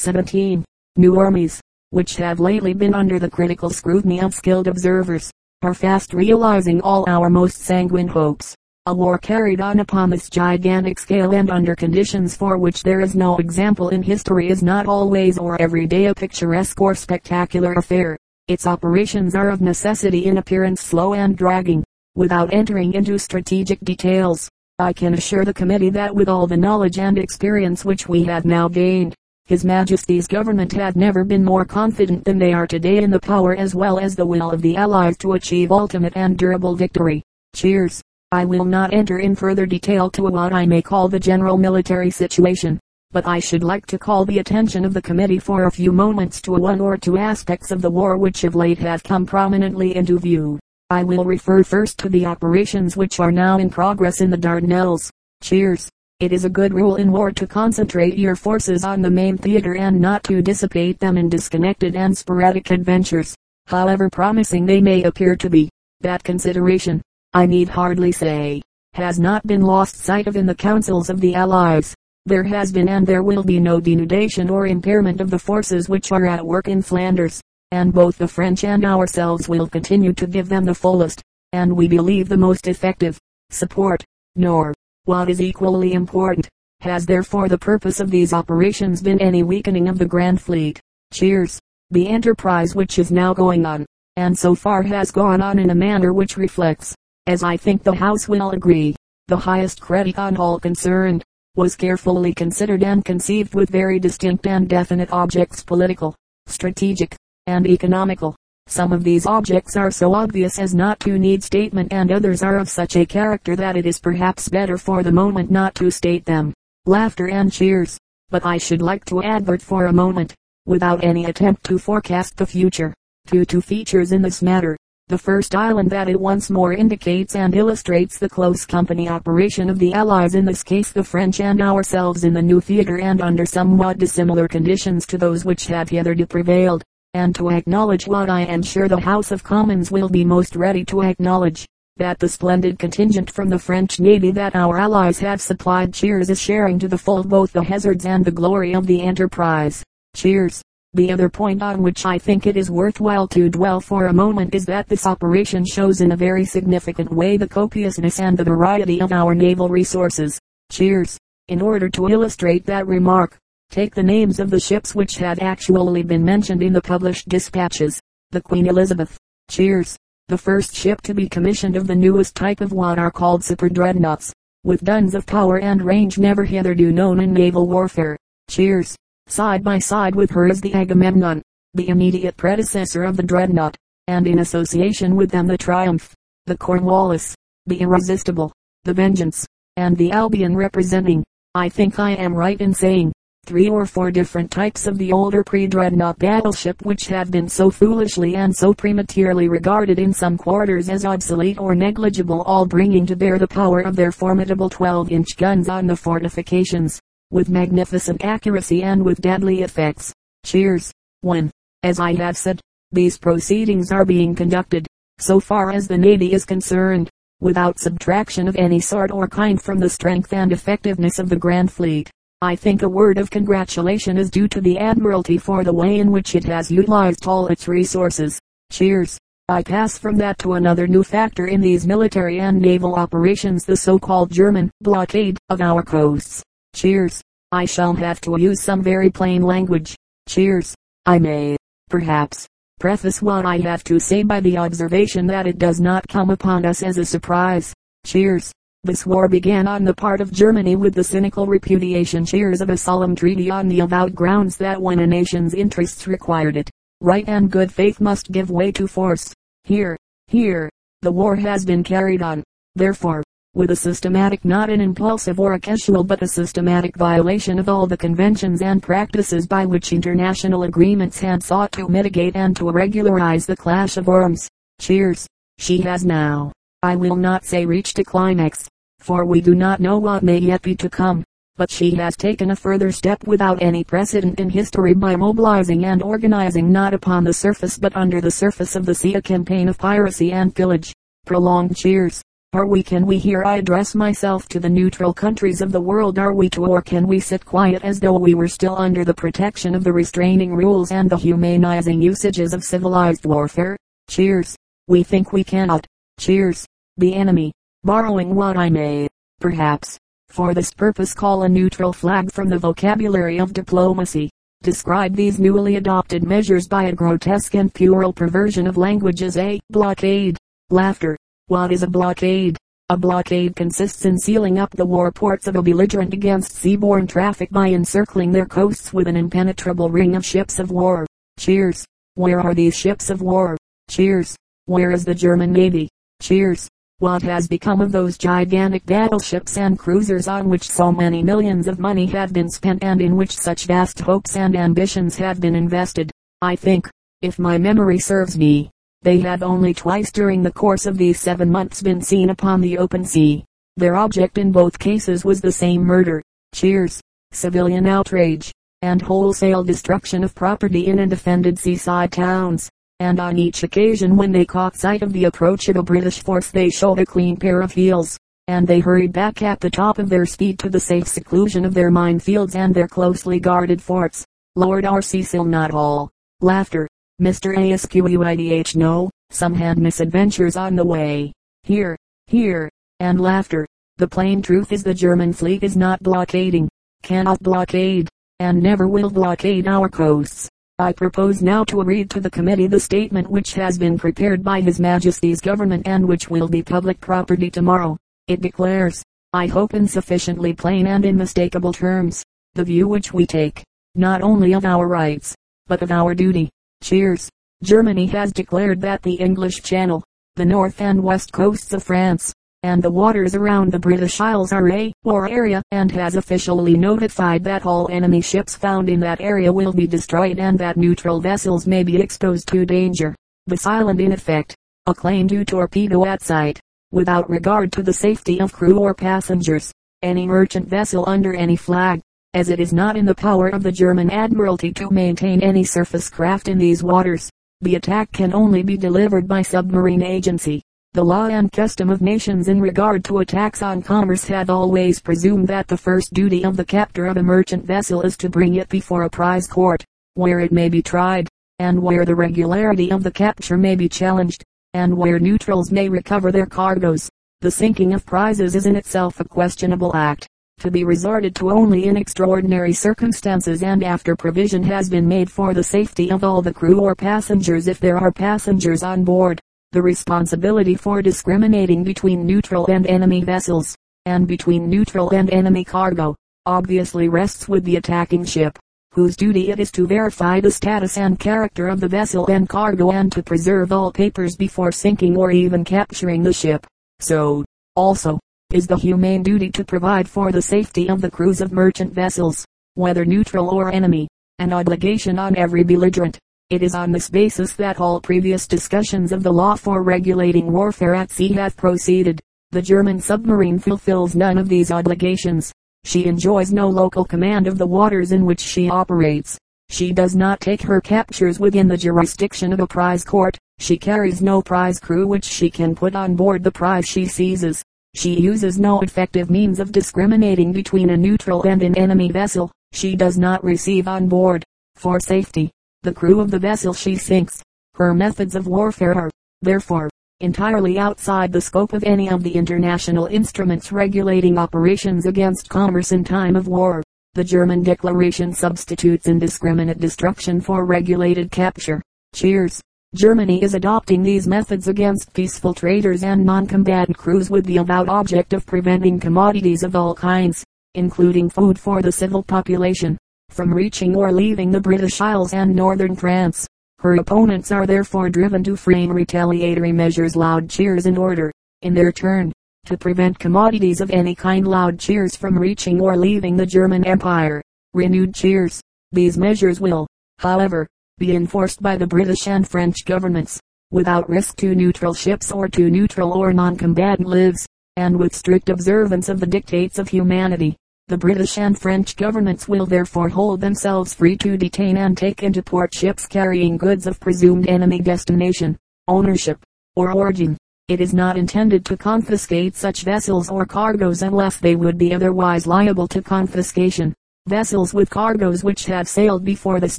17. New armies, which have lately been under the critical scrutiny of skilled observers, are fast realizing all our most sanguine hopes. A war carried on upon this gigantic scale and under conditions for which there is no example in history is not always or every day a picturesque or spectacular affair. Its operations are of necessity in appearance slow and dragging. Without entering into strategic details, I can assure the committee that with all the knowledge and experience which we have now gained, his Majesty's government had never been more confident than they are today in the power as well as the will of the Allies to achieve ultimate and durable victory. Cheers. I will not enter in further detail to what I may call the general military situation, but I should like to call the attention of the committee for a few moments to one or two aspects of the war which of late have come prominently into view. I will refer first to the operations which are now in progress in the Dardanelles. Cheers. It is a good rule in war to concentrate your forces on the main theater and not to dissipate them in disconnected and sporadic adventures, however promising they may appear to be. That consideration, I need hardly say, has not been lost sight of in the councils of the Allies. There has been and there will be no denudation or impairment of the forces which are at work in Flanders, and both the French and ourselves will continue to give them the fullest, and we believe the most effective, support. Nor, what is equally important, has therefore the purpose of these operations been any weakening of the Grand Fleet. Cheers. The enterprise which is now going on, and so far has gone on in a manner which reflects, as I think the House will agree, the highest credit on all concerned, was carefully considered and conceived with very distinct and definite objects political, strategic, and economical. Some of these objects are so obvious as not to need statement and others are of such a character that it is perhaps better for the moment not to state them. Laughter and cheers. But I should like to advert for a moment, without any attempt to forecast the future, to two features in this matter. The first island that it once more indicates and illustrates the close company operation of the Allies in this case the French and ourselves in the new theater and under somewhat dissimilar conditions to those which had hitherto prevailed and to acknowledge what I am sure the House of Commons will be most ready to acknowledge, that the splendid contingent from the French Navy that our allies have supplied cheers is sharing to the full both the hazards and the glory of the enterprise. Cheers. The other point on which I think it is worthwhile to dwell for a moment is that this operation shows in a very significant way the copiousness and the variety of our naval resources. Cheers. In order to illustrate that remark, Take the names of the ships which had actually been mentioned in the published dispatches. The Queen Elizabeth. Cheers. The first ship to be commissioned of the newest type of what are called super dreadnoughts, with guns of power and range never hitherto known in naval warfare. Cheers. Side by side with her is the Agamemnon, the immediate predecessor of the dreadnought, and in association with them the Triumph, the Cornwallis, the Irresistible, the Vengeance, and the Albion representing, I think I am right in saying, three or four different types of the older pre-dreadnought battleship which have been so foolishly and so prematurely regarded in some quarters as obsolete or negligible all bringing to bear the power of their formidable 12-inch guns on the fortifications, with magnificent accuracy and with deadly effects. Cheers. 1. As I have said, these proceedings are being conducted, so far as the Navy is concerned, without subtraction of any sort or kind from the strength and effectiveness of the Grand Fleet. I think a word of congratulation is due to the Admiralty for the way in which it has utilized all its resources. Cheers. I pass from that to another new factor in these military and naval operations the so-called German blockade of our coasts. Cheers. I shall have to use some very plain language. Cheers. I may, perhaps, preface what I have to say by the observation that it does not come upon us as a surprise. Cheers. This war began on the part of Germany with the cynical repudiation cheers of a solemn treaty on the avowed grounds that when a nation's interests required it, right and good faith must give way to force. Here, here, the war has been carried on, therefore, with a systematic not an impulsive or a casual but a systematic violation of all the conventions and practices by which international agreements had sought to mitigate and to regularize the clash of arms. Cheers. She has now I will not say reached a climax, for we do not know what may yet be to come. But she has taken a further step without any precedent in history by mobilizing and organizing not upon the surface but under the surface of the sea a campaign of piracy and pillage. Prolonged cheers. Are we can we here I address myself to the neutral countries of the world are we to or can we sit quiet as though we were still under the protection of the restraining rules and the humanizing usages of civilized warfare? Cheers. We think we cannot. Cheers. The enemy. Borrowing what I may, perhaps, for this purpose call a neutral flag from the vocabulary of diplomacy. Describe these newly adopted measures by a grotesque and puerile perversion of language as a blockade. Laughter. What is a blockade? A blockade consists in sealing up the war ports of a belligerent against seaborne traffic by encircling their coasts with an impenetrable ring of ships of war. Cheers. Where are these ships of war? Cheers. Where is the German Navy? Cheers. What has become of those gigantic battleships and cruisers on which so many millions of money have been spent and in which such vast hopes and ambitions have been invested? I think, if my memory serves me, they have only twice during the course of these seven months been seen upon the open sea. Their object in both cases was the same murder, cheers, civilian outrage, and wholesale destruction of property in undefended seaside towns. And on each occasion when they caught sight of the approach of a British force they showed a clean pair of heels, and they hurried back at the top of their speed to the safe seclusion of their minefields and their closely guarded forts. Lord R. Cecil not all. Laughter. Mr. Asquith no, some had misadventures on the way. Here, here, and laughter. The plain truth is the German fleet is not blockading, cannot blockade, and never will blockade our coasts. I propose now to read to the committee the statement which has been prepared by His Majesty's government and which will be public property tomorrow. It declares, I hope in sufficiently plain and unmistakable terms, the view which we take, not only of our rights, but of our duty, Cheers. Germany has declared that the English Channel, the north and west coasts of France, and the waters around the British Isles are a war area and has officially notified that all enemy ships found in that area will be destroyed and that neutral vessels may be exposed to danger. The silent in effect, a claim to torpedo at sight, without regard to the safety of crew or passengers, any merchant vessel under any flag, as it is not in the power of the German Admiralty to maintain any surface craft in these waters. The attack can only be delivered by submarine agency. The law and custom of nations in regard to attacks on commerce have always presumed that the first duty of the captor of a merchant vessel is to bring it before a prize court, where it may be tried, and where the regularity of the capture may be challenged, and where neutrals may recover their cargoes. The sinking of prizes is in itself a questionable act to be resorted to only in extraordinary circumstances and after provision has been made for the safety of all the crew or passengers if there are passengers on board. The responsibility for discriminating between neutral and enemy vessels, and between neutral and enemy cargo, obviously rests with the attacking ship, whose duty it is to verify the status and character of the vessel and cargo and to preserve all papers before sinking or even capturing the ship. So, also, is the humane duty to provide for the safety of the crews of merchant vessels, whether neutral or enemy, an obligation on every belligerent. It is on this basis that all previous discussions of the law for regulating warfare at sea have proceeded. The German submarine fulfills none of these obligations. She enjoys no local command of the waters in which she operates. She does not take her captures within the jurisdiction of a prize court. She carries no prize crew which she can put on board the prize she seizes. She uses no effective means of discriminating between a neutral and an enemy vessel. She does not receive on board, for safety, the crew of the vessel she sinks. Her methods of warfare are, therefore, entirely outside the scope of any of the international instruments regulating operations against commerce in time of war. The German declaration substitutes indiscriminate destruction for regulated capture. Cheers. Germany is adopting these methods against peaceful traders and non-combatant crews with the avowed object of preventing commodities of all kinds, including food for the civil population, from reaching or leaving the British Isles and northern France. Her opponents are therefore driven to frame retaliatory measures loud cheers in order, in their turn, to prevent commodities of any kind loud cheers from reaching or leaving the German Empire. Renewed cheers. These measures will, however, be enforced by the British and French governments, without risk to neutral ships or to neutral or non-combatant lives, and with strict observance of the dictates of humanity. The British and French governments will therefore hold themselves free to detain and take into port ships carrying goods of presumed enemy destination, ownership, or origin, It is not intended to confiscate such vessels or cargoes unless they would be otherwise liable to confiscation. Vessels with cargoes which have sailed before this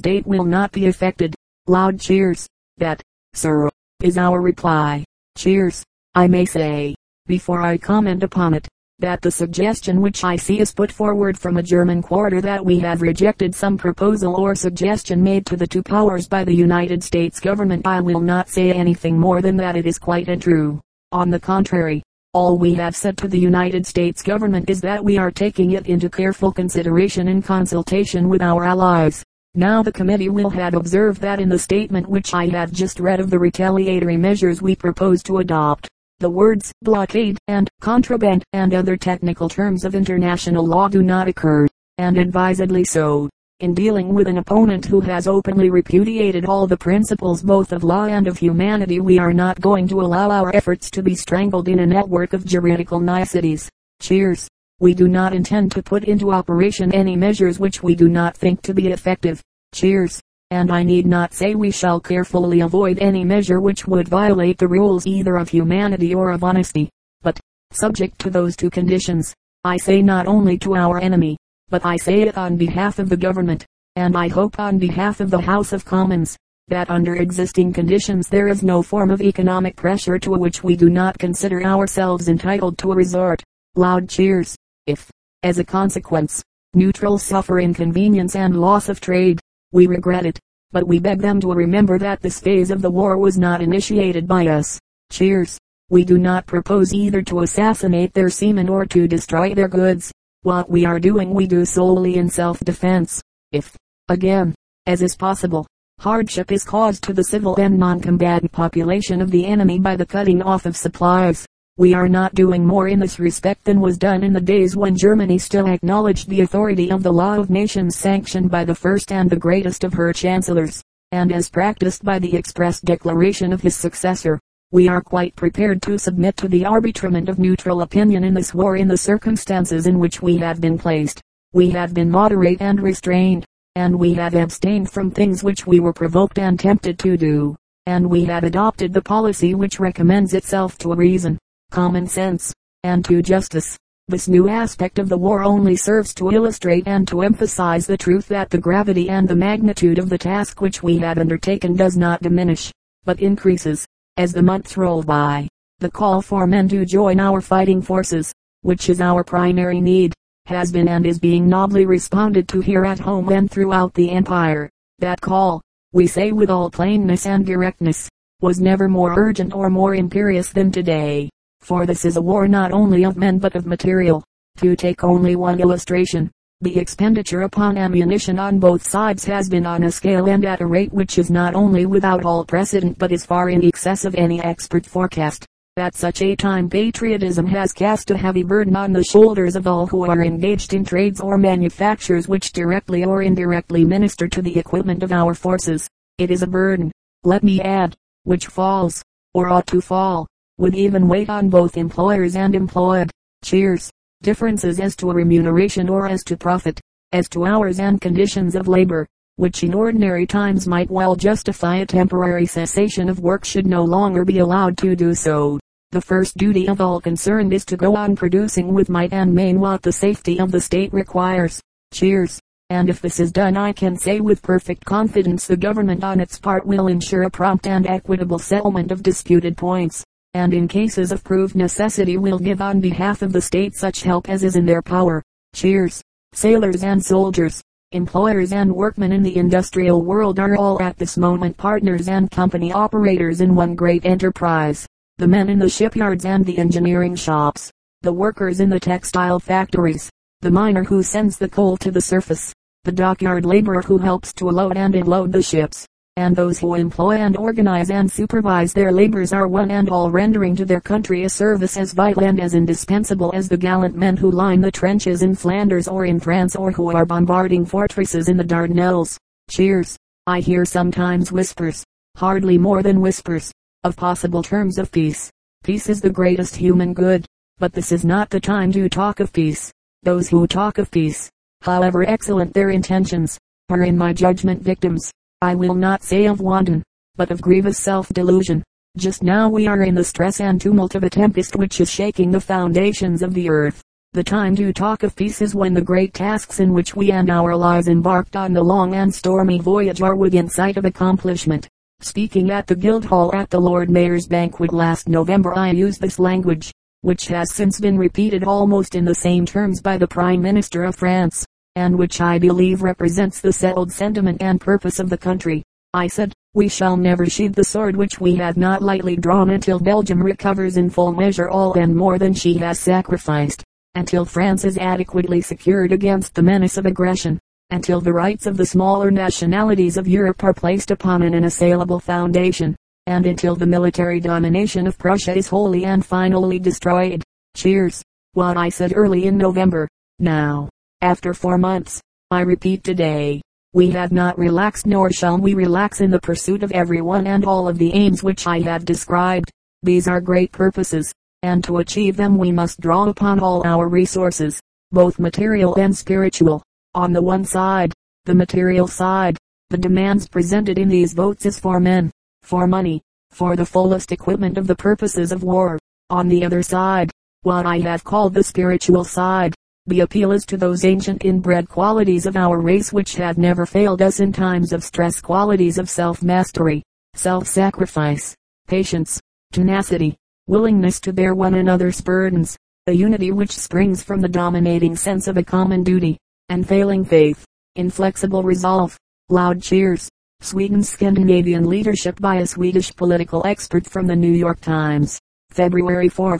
date will not be affected. Loud cheers. That, sir, is our reply. Cheers. I may say, before I comment upon it, that the suggestion which I see is put forward from a German quarter that we have rejected some proposal or suggestion made to the two powers by the United States government I will not say anything more than that it is quite untrue. On the contrary, all we have said to the United States government is that we are taking it into careful consideration in consultation with our allies. Now the committee will have observed that in the statement which I have just read of the retaliatory measures we propose to adopt, the words blockade and contraband and other technical terms of international law do not occur, and advisedly so. In dealing with an opponent who has openly repudiated all the principles both of law and of humanity we are not going to allow our efforts to be strangled in a network of juridical niceties. Cheers. We do not intend to put into operation any measures which we do not think to be effective. Cheers and I need not say we shall carefully avoid any measure which would violate the rules either of humanity or of honesty. But, subject to those two conditions, I say not only to our enemy, but I say it on behalf of the government, and I hope on behalf of the House of Commons, that under existing conditions there is no form of economic pressure to which we do not consider ourselves entitled to resort. Loud cheers. If, as a consequence, neutrals suffer inconvenience and loss of trade, we regret it, but we beg them to remember that this phase of the war was not initiated by us. Cheers. We do not propose either to assassinate their seamen or to destroy their goods. What we are doing we do solely in self-defense. If, again, as is possible, hardship is caused to the civil and non-combatant population of the enemy by the cutting off of supplies, we are not doing more in this respect than was done in the days when Germany still acknowledged the authority of the law of nations sanctioned by the first and the greatest of her chancellors, and as practiced by the express declaration of his successor. We are quite prepared to submit to the arbitrament of neutral opinion in this war in the circumstances in which we have been placed. We have been moderate and restrained, and we have abstained from things which we were provoked and tempted to do, and we have adopted the policy which recommends itself to reason common sense, and to justice. This new aspect of the war only serves to illustrate and to emphasize the truth that the gravity and the magnitude of the task which we have undertaken does not diminish, but increases, as the months roll by. The call for men to join our fighting forces, which is our primary need, has been and is being nobly responded to here at home and throughout the empire. That call, we say with all plainness and directness, was never more urgent or more imperious than today for this is a war not only of men but of material. To take only one illustration, the expenditure upon ammunition on both sides has been on a scale and at a rate which is not only without all precedent but is far in excess of any expert forecast. At such a time patriotism has cast a heavy burden on the shoulders of all who are engaged in trades or manufactures which directly or indirectly minister to the equipment of our forces. It is a burden, let me add, which falls, or ought to fall, would even wait on both employers and employed. Cheers. Differences as to remuneration or as to profit, as to hours and conditions of labor, which in ordinary times might well justify a temporary cessation of work should no longer be allowed to do so. The first duty of all concerned is to go on producing with might and main what the safety of the state requires. Cheers. And if this is done I can say with perfect confidence the government on its part will ensure a prompt and equitable settlement of disputed points and in cases of proved necessity will give on behalf of the state such help as is in their power. Cheers. Sailors and soldiers, employers and workmen in the industrial world are all at this moment partners and company operators in one great enterprise. The men in the shipyards and the engineering shops, the workers in the textile factories, the miner who sends the coal to the surface, the dockyard laborer who helps to load and unload the ships, and those who employ and organize and supervise their labors are one and all rendering to their country a service as vital and as indispensable as the gallant men who line the trenches in Flanders or in France or who are bombarding fortresses in the Dardanelles. Cheers. I hear sometimes whispers, hardly more than whispers, of possible terms of peace. Peace is the greatest human good, but this is not the time to talk of peace. Those who talk of peace, however excellent their intentions, are in my judgment victims I will not say of wanton, but of grievous self-delusion. Just now we are in the stress and tumult of a tempest which is shaking the foundations of the earth. The time to talk of peace is when the great tasks in which we and our lives embarked on the long and stormy voyage are within sight of accomplishment. Speaking at the Guildhall at the Lord Mayor's banquet last November I used this language, which has since been repeated almost in the same terms by the Prime Minister of France, and which I believe represents the settled sentiment and purpose of the country. I said, we shall never sheathe the sword which we have not lightly drawn until Belgium recovers in full measure all and more than she has sacrificed, until France is adequately secured against the menace of aggression, until the rights of the smaller nationalities of Europe are placed upon an unassailable foundation, and until the military domination of Prussia is wholly and finally destroyed. Cheers. What I said early in November. Now, after four months, I repeat today, we have not relaxed nor shall we relax in the pursuit of every one and all of the aims which I have described. These are great purposes, and to achieve them we must draw upon all our resources, both material and spiritual. On the one side, the material side, the demands presented in these votes is for men, for money, for the fullest equipment of the purposes of war. On the other side, what I have called the spiritual side, the appeal is to those ancient inbred qualities of our race which have never failed us in times of stress qualities of self-mastery, self-sacrifice, patience, tenacity, willingness to bear one another's burdens, a unity which springs from the dominating sense of a common duty, and failing faith, inflexible resolve, loud cheers. Sweden's Scandinavian leadership by a Swedish political expert from the New York Times, February 4,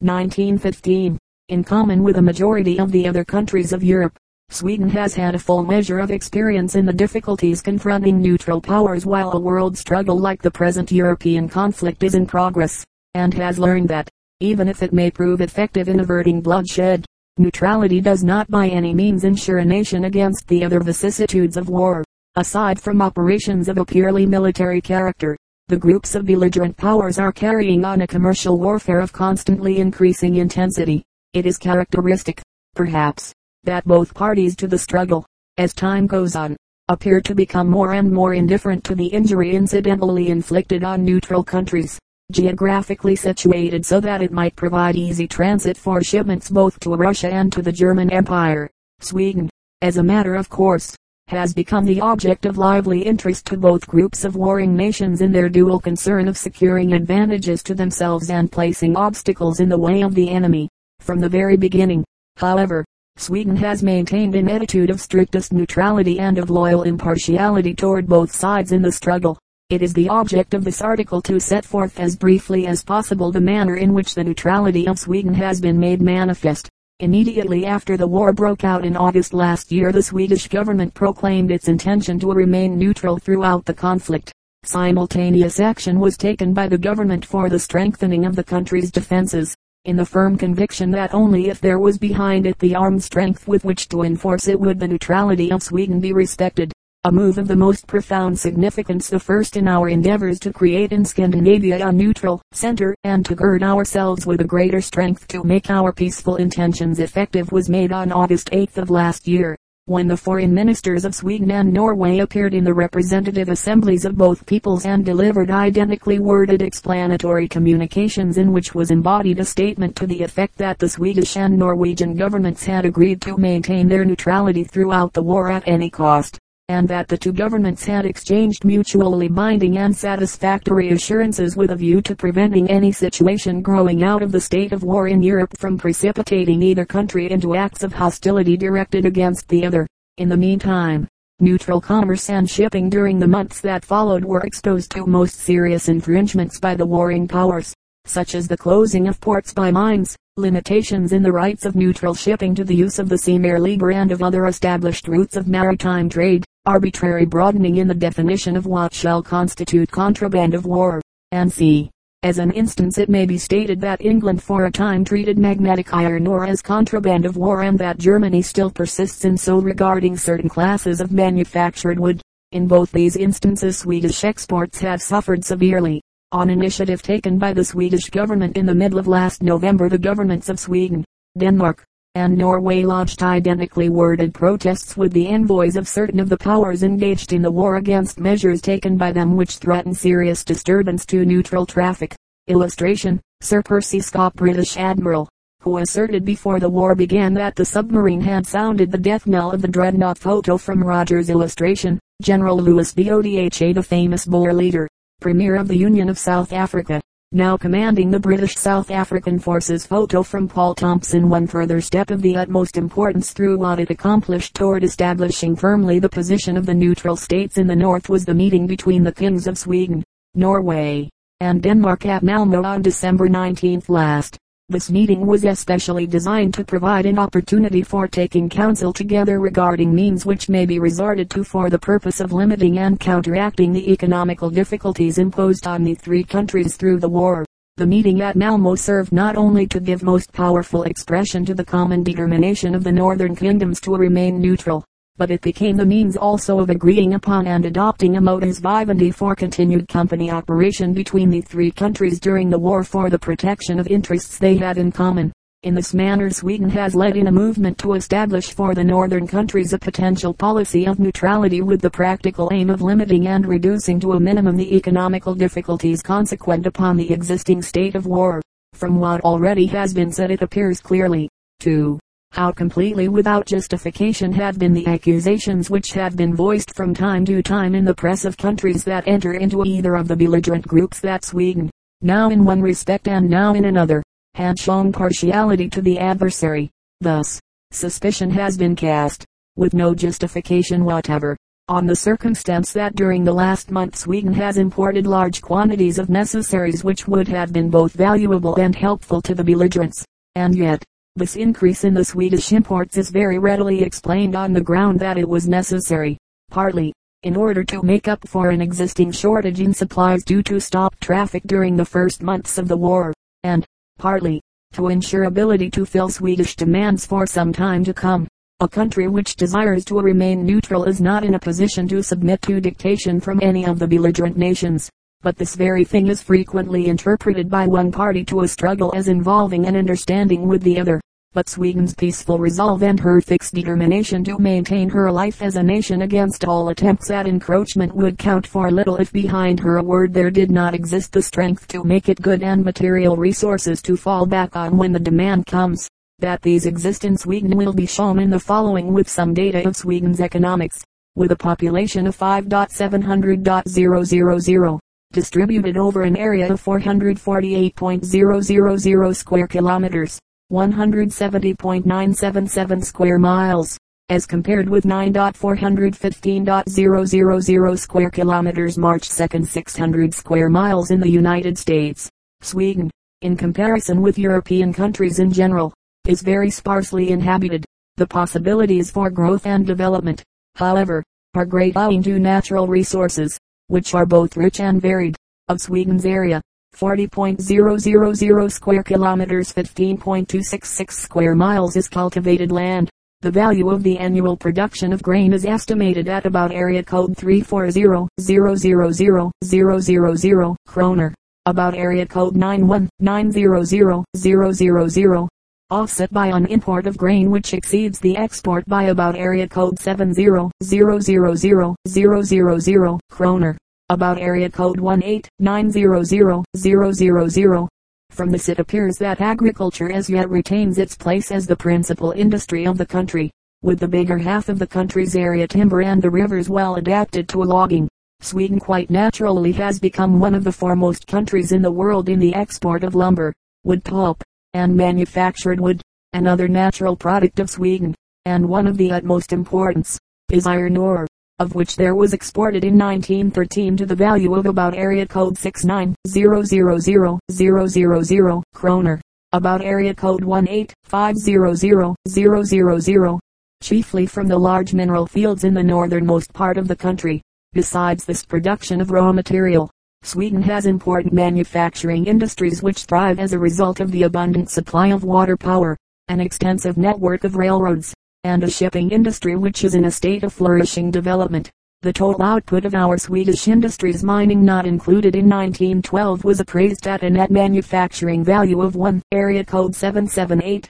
1915. In common with a majority of the other countries of Europe, Sweden has had a full measure of experience in the difficulties confronting neutral powers while a world struggle like the present European conflict is in progress, and has learned that, even if it may prove effective in averting bloodshed, neutrality does not by any means ensure a nation against the other vicissitudes of war. Aside from operations of a purely military character, the groups of belligerent powers are carrying on a commercial warfare of constantly increasing intensity. It is characteristic, perhaps, that both parties to the struggle, as time goes on, appear to become more and more indifferent to the injury incidentally inflicted on neutral countries, geographically situated so that it might provide easy transit for shipments both to Russia and to the German Empire. Sweden, as a matter of course, has become the object of lively interest to both groups of warring nations in their dual concern of securing advantages to themselves and placing obstacles in the way of the enemy. From the very beginning, however, Sweden has maintained an attitude of strictest neutrality and of loyal impartiality toward both sides in the struggle. It is the object of this article to set forth as briefly as possible the manner in which the neutrality of Sweden has been made manifest. Immediately after the war broke out in August last year the Swedish government proclaimed its intention to remain neutral throughout the conflict. Simultaneous action was taken by the government for the strengthening of the country's defenses in the firm conviction that only if there was behind it the armed strength with which to enforce it would the neutrality of Sweden be respected. A move of the most profound significance the first in our endeavors to create in Scandinavia a neutral center and to gird ourselves with a greater strength to make our peaceful intentions effective was made on August 8th of last year when the foreign ministers of Sweden and Norway appeared in the representative assemblies of both peoples and delivered identically worded explanatory communications in which was embodied a statement to the effect that the Swedish and Norwegian governments had agreed to maintain their neutrality throughout the war at any cost and that the two governments had exchanged mutually binding and satisfactory assurances with a view to preventing any situation growing out of the state of war in Europe from precipitating either country into acts of hostility directed against the other. In the meantime, neutral commerce and shipping during the months that followed were exposed to most serious infringements by the warring powers, such as the closing of ports by mines, limitations in the rights of neutral shipping to the use of the sea libre and of other established routes of maritime trade, arbitrary broadening in the definition of what shall constitute contraband of war, and c. As an instance it may be stated that England for a time treated magnetic iron ore as contraband of war and that Germany still persists in so regarding certain classes of manufactured wood. In both these instances Swedish exports have suffered severely. On initiative taken by the Swedish government in the middle of last November the governments of Sweden, Denmark, and Norway lodged identically worded protests with the envoys of certain of the powers engaged in the war against measures taken by them which threaten serious disturbance to neutral traffic. Illustration, Sir Percy Scott British Admiral, who asserted before the war began that the submarine had sounded the death knell of the dreadnought photo from Rogers illustration. General Louis Botha the famous Boer leader, Premier of the Union of South Africa, now commanding the British South African forces photo from Paul Thompson one further step of the utmost importance through what it accomplished toward establishing firmly the position of the neutral states in the north was the meeting between the kings of Sweden, Norway, and Denmark at Malmo on December 19th last. This meeting was especially designed to provide an opportunity for taking counsel together regarding means which may be resorted to for the purpose of limiting and counteracting the economical difficulties imposed on the three countries through the war. The meeting at Malmo served not only to give most powerful expression to the common determination of the northern kingdoms to remain neutral, but it became the means also of agreeing upon and adopting a modus vivendi for continued company operation between the three countries during the war for the protection of interests they had in common. In this manner Sweden has led in a movement to establish for the northern countries a potential policy of neutrality with the practical aim of limiting and reducing to a minimum the economical difficulties consequent upon the existing state of war. From what already has been said it appears clearly, 2 how completely without justification have been the accusations which have been voiced from time to time in the press of countries that enter into either of the belligerent groups that Sweden, now in one respect and now in another, had shown partiality to the adversary. Thus, suspicion has been cast, with no justification whatever, on the circumstance that during the last month Sweden has imported large quantities of necessaries which would have been both valuable and helpful to the belligerents, and yet, this increase in the Swedish imports is very readily explained on the ground that it was necessary, partly, in order to make up for an existing shortage in supplies due to stopped traffic during the first months of the war, and, partly, to ensure ability to fill Swedish demands for some time to come. A country which desires to remain neutral is not in a position to submit to dictation from any of the belligerent nations but this very thing is frequently interpreted by one party to a struggle as involving an understanding with the other. But Sweden's peaceful resolve and her fixed determination to maintain her life as a nation against all attempts at encroachment would count for little if behind her word there did not exist the strength to make it good and material resources to fall back on when the demand comes. That these exist in Sweden will be shown in the following with some data of Sweden's economics. With a population of 5.700.000 distributed over an area of 448.000 square kilometers, 170.977 square miles, as compared with 9.415.000 square kilometers March 2 600 square miles in the United States. Sweden, in comparison with European countries in general, is very sparsely inhabited. The possibilities for growth and development, however, are great owing to natural resources, which are both rich and varied, of Sweden's area. 40.000 square kilometers 15.266 square miles is cultivated land. The value of the annual production of grain is estimated at about area code 340,000,000 kroner. About area code 91,900,000 offset by an import of grain which exceeds the export by about area code 70,000,000 kroner about area code 1890000. From this it appears that agriculture as yet retains its place as the principal industry of the country, with the bigger half of the country's area timber and the rivers well adapted to logging. Sweden quite naturally has become one of the foremost countries in the world in the export of lumber, wood pulp, and manufactured wood. Another natural product of Sweden, and one of the utmost importance, is iron ore of which there was exported in 1913 to the value of about area code 69,000,000 kroner, about area code 18500,000, chiefly from the large mineral fields in the northernmost part of the country. Besides this production of raw material, Sweden has important manufacturing industries which thrive as a result of the abundant supply of water power, an extensive network of railroads, and a shipping industry which is in a state of flourishing development. The total output of our Swedish industries mining not included in 1912 was appraised at a net manufacturing value of 1 area code 778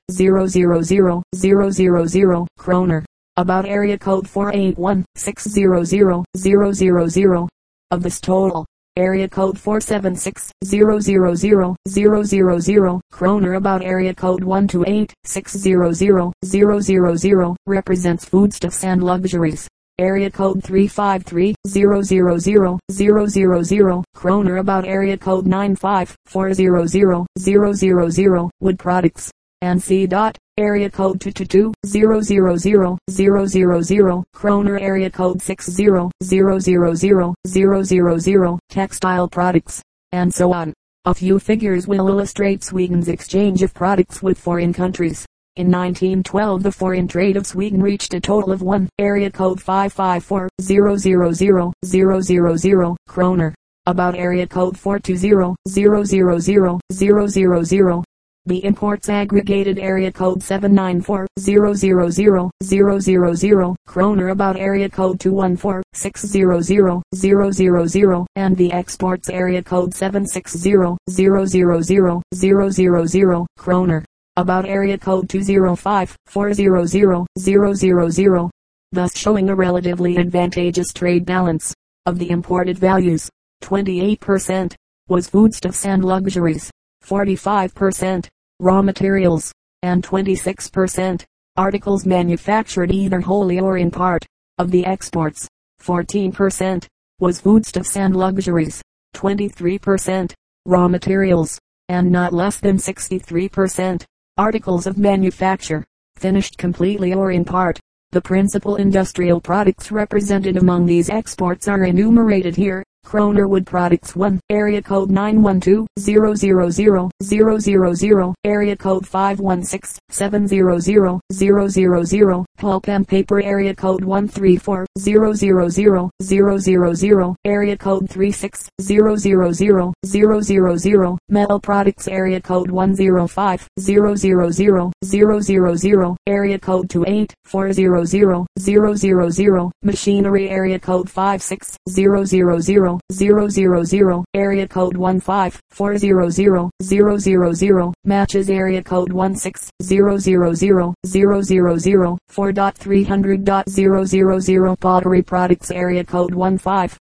kroner. About area code 481 Of this total, area code 476-000-000, kroner about area code 128-600-000, represents foodstuffs and luxuries. Area code 353-000-000, kroner about area code 95 wood products. And C dot area code 222 kroner area code 60 textile products, and so on. A few figures will illustrate Sweden's exchange of products with foreign countries. In 1912 the foreign trade of Sweden reached a total of 1 area code 554 kroner. About area code 420 the imports aggregated area code 794 kroner about area code 214 and the exports area code 760 kroner about area code 205 thus showing a relatively advantageous trade balance of the imported values. 28% was foodstuffs and luxuries. 45% raw materials, and 26% articles manufactured either wholly or in part of the exports. 14% was foodstuffs and luxuries, 23% raw materials, and not less than 63% articles of manufacture, finished completely or in part. The principal industrial products represented among these exports are enumerated here. Kroner Wood Products 1, area code 912-000-000, area code 516-700-000, Pulp and Paper area code 134-000-000, area code 36-000-000, Metal Products area code 105-000-000, area code 28-400-000, Machinery area code 56000 000, area code 15400 matches area code 16000 4.300.000 pottery products area code 15000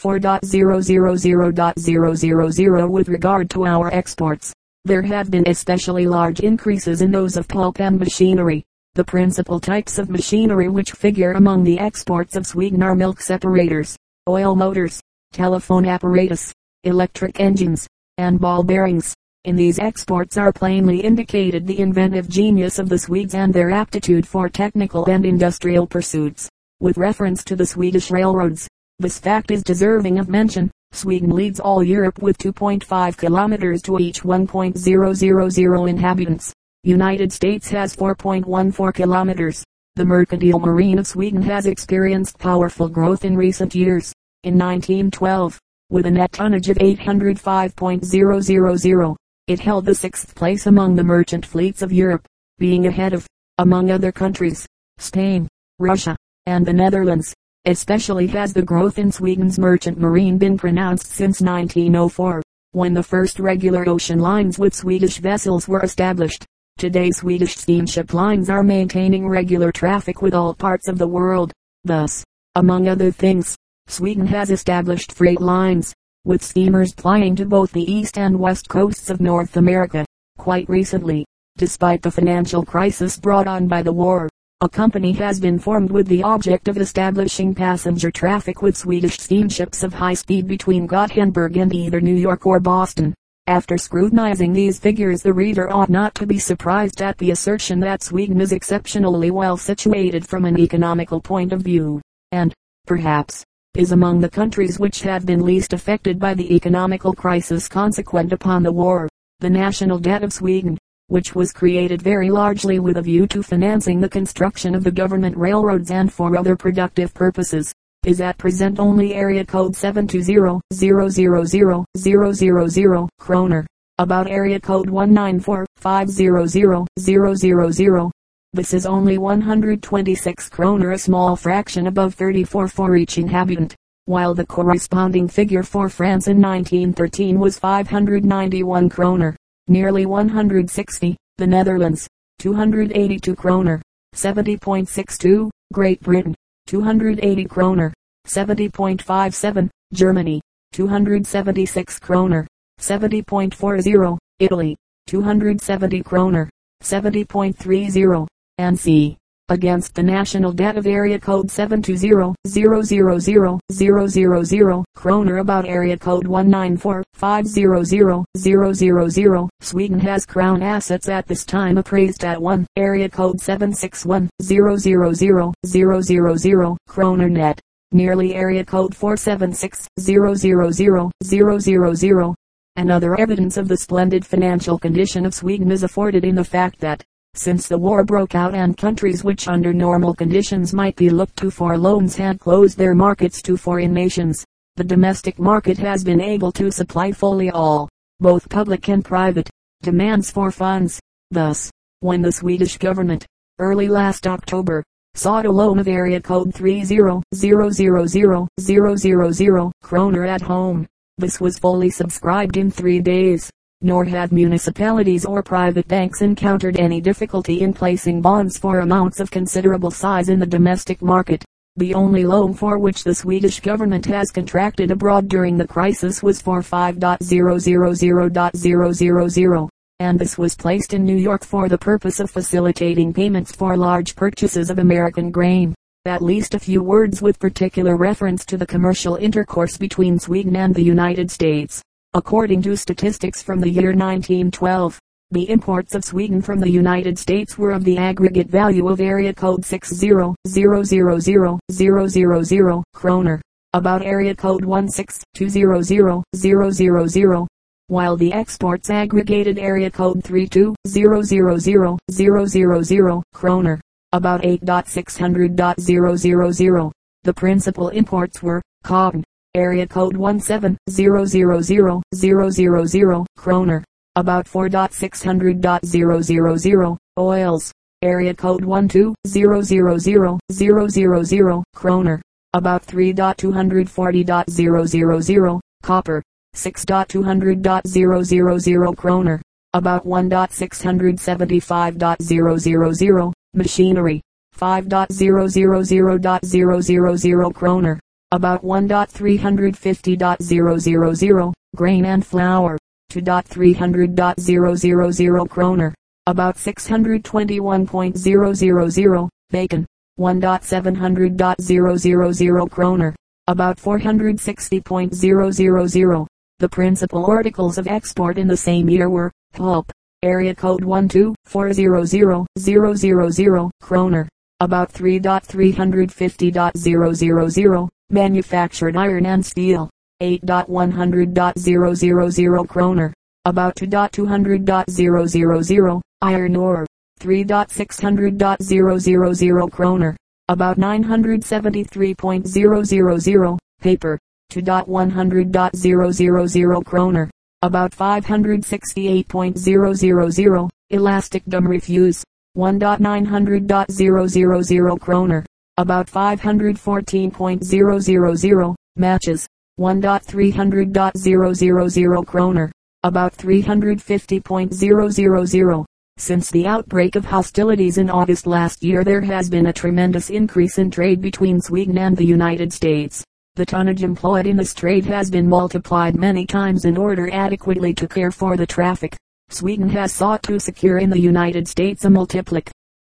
4.000.000 with regard to our exports. There have been especially large increases in those of pulp and machinery. The principal types of machinery which figure among the exports of Sweden are milk separators, oil motors, telephone apparatus, electric engines, and ball bearings. In these exports are plainly indicated the inventive genius of the Swedes and their aptitude for technical and industrial pursuits. With reference to the Swedish railroads, this fact is deserving of mention. Sweden leads all Europe with 2.5 kilometers to each 1.000 inhabitants. United States has 4.14 kilometers. The mercantile marine of Sweden has experienced powerful growth in recent years. In 1912, with a net tonnage of 805.000, it held the sixth place among the merchant fleets of Europe, being ahead of, among other countries, Spain, Russia, and the Netherlands. Especially has the growth in Sweden's merchant marine been pronounced since 1904, when the first regular ocean lines with Swedish vessels were established. Today Swedish steamship lines are maintaining regular traffic with all parts of the world. Thus, among other things, Sweden has established freight lines, with steamers plying to both the east and west coasts of North America. Quite recently, despite the financial crisis brought on by the war, a company has been formed with the object of establishing passenger traffic with Swedish steamships of high speed between Gothenburg and either New York or Boston. After scrutinizing these figures the reader ought not to be surprised at the assertion that Sweden is exceptionally well situated from an economical point of view, and, perhaps, is among the countries which have been least affected by the economical crisis consequent upon the war. The national debt of Sweden, which was created very largely with a view to financing the construction of the government railroads and for other productive purposes, is at present only area code 720-000-000 kroner. About area code 194-500-000. This is only 126 kroner a small fraction above 34 for each inhabitant, while the corresponding figure for France in 1913 was 591 kroner, nearly 160, the Netherlands, 282 kroner, 70.62, Great Britain, 280 kroner, 70.57, Germany, 276 kroner, 70.40, Italy, 270 kroner, 70.30, and c. Against the national debt of area code 720-000-000 kroner about area code 194-500-000 Sweden has crown assets at this time appraised at 1 area code 761-000-000 kroner net nearly area code 476-000-000. Another evidence of the splendid financial condition of Sweden is afforded in the fact that, since the war broke out and countries which under normal conditions might be looked to for loans had closed their markets to foreign nations, the domestic market has been able to supply fully all, both public and private, demands for funds. Thus, when the Swedish government, early last October, sought a loan of area code 30000000 kroner at home, this was fully subscribed in three days nor had municipalities or private banks encountered any difficulty in placing bonds for amounts of considerable size in the domestic market. The only loan for which the Swedish government has contracted abroad during the crisis was for 5.000.000, and this was placed in New York for the purpose of facilitating payments for large purchases of American grain. At least a few words with particular reference to the commercial intercourse between Sweden and the United States. According to statistics from the year 1912, the imports of Sweden from the United States were of the aggregate value of area code 60000000 kroner, about area code 1620000, while the exports aggregated area code 3200000 kroner, about 8.600.000. The principal imports were cotton, area code 1700000 kroner, about 4.600.000, oils, area code 1200000 kroner, about 3.240.000, copper, 6.200.000 kroner, about 1.675.000, machinery, 5.000.000 kroner, about 1.350.000, grain and flour, 2.300.000 kroner, about 621.000, bacon, 1.700.000 kroner, about 460.000. The principal articles of export in the same year were pulp, area code 1240000 kroner, about 3.350.000, manufactured iron and steel, 8.100.000 kroner, about 2.200.000, iron ore, 3.600.000 kroner, about 973.000, paper, 2.100.000 kroner, about 568.000, elastic gum refuse, 1.900.000 kroner, about 514.000, matches, 1.300.000 kroner, about 350.000. Since the outbreak of hostilities in August last year there has been a tremendous increase in trade between Sweden and the United States. The tonnage employed in this trade has been multiplied many times in order adequately to care for the traffic. Sweden has sought to secure in the United States a multiplic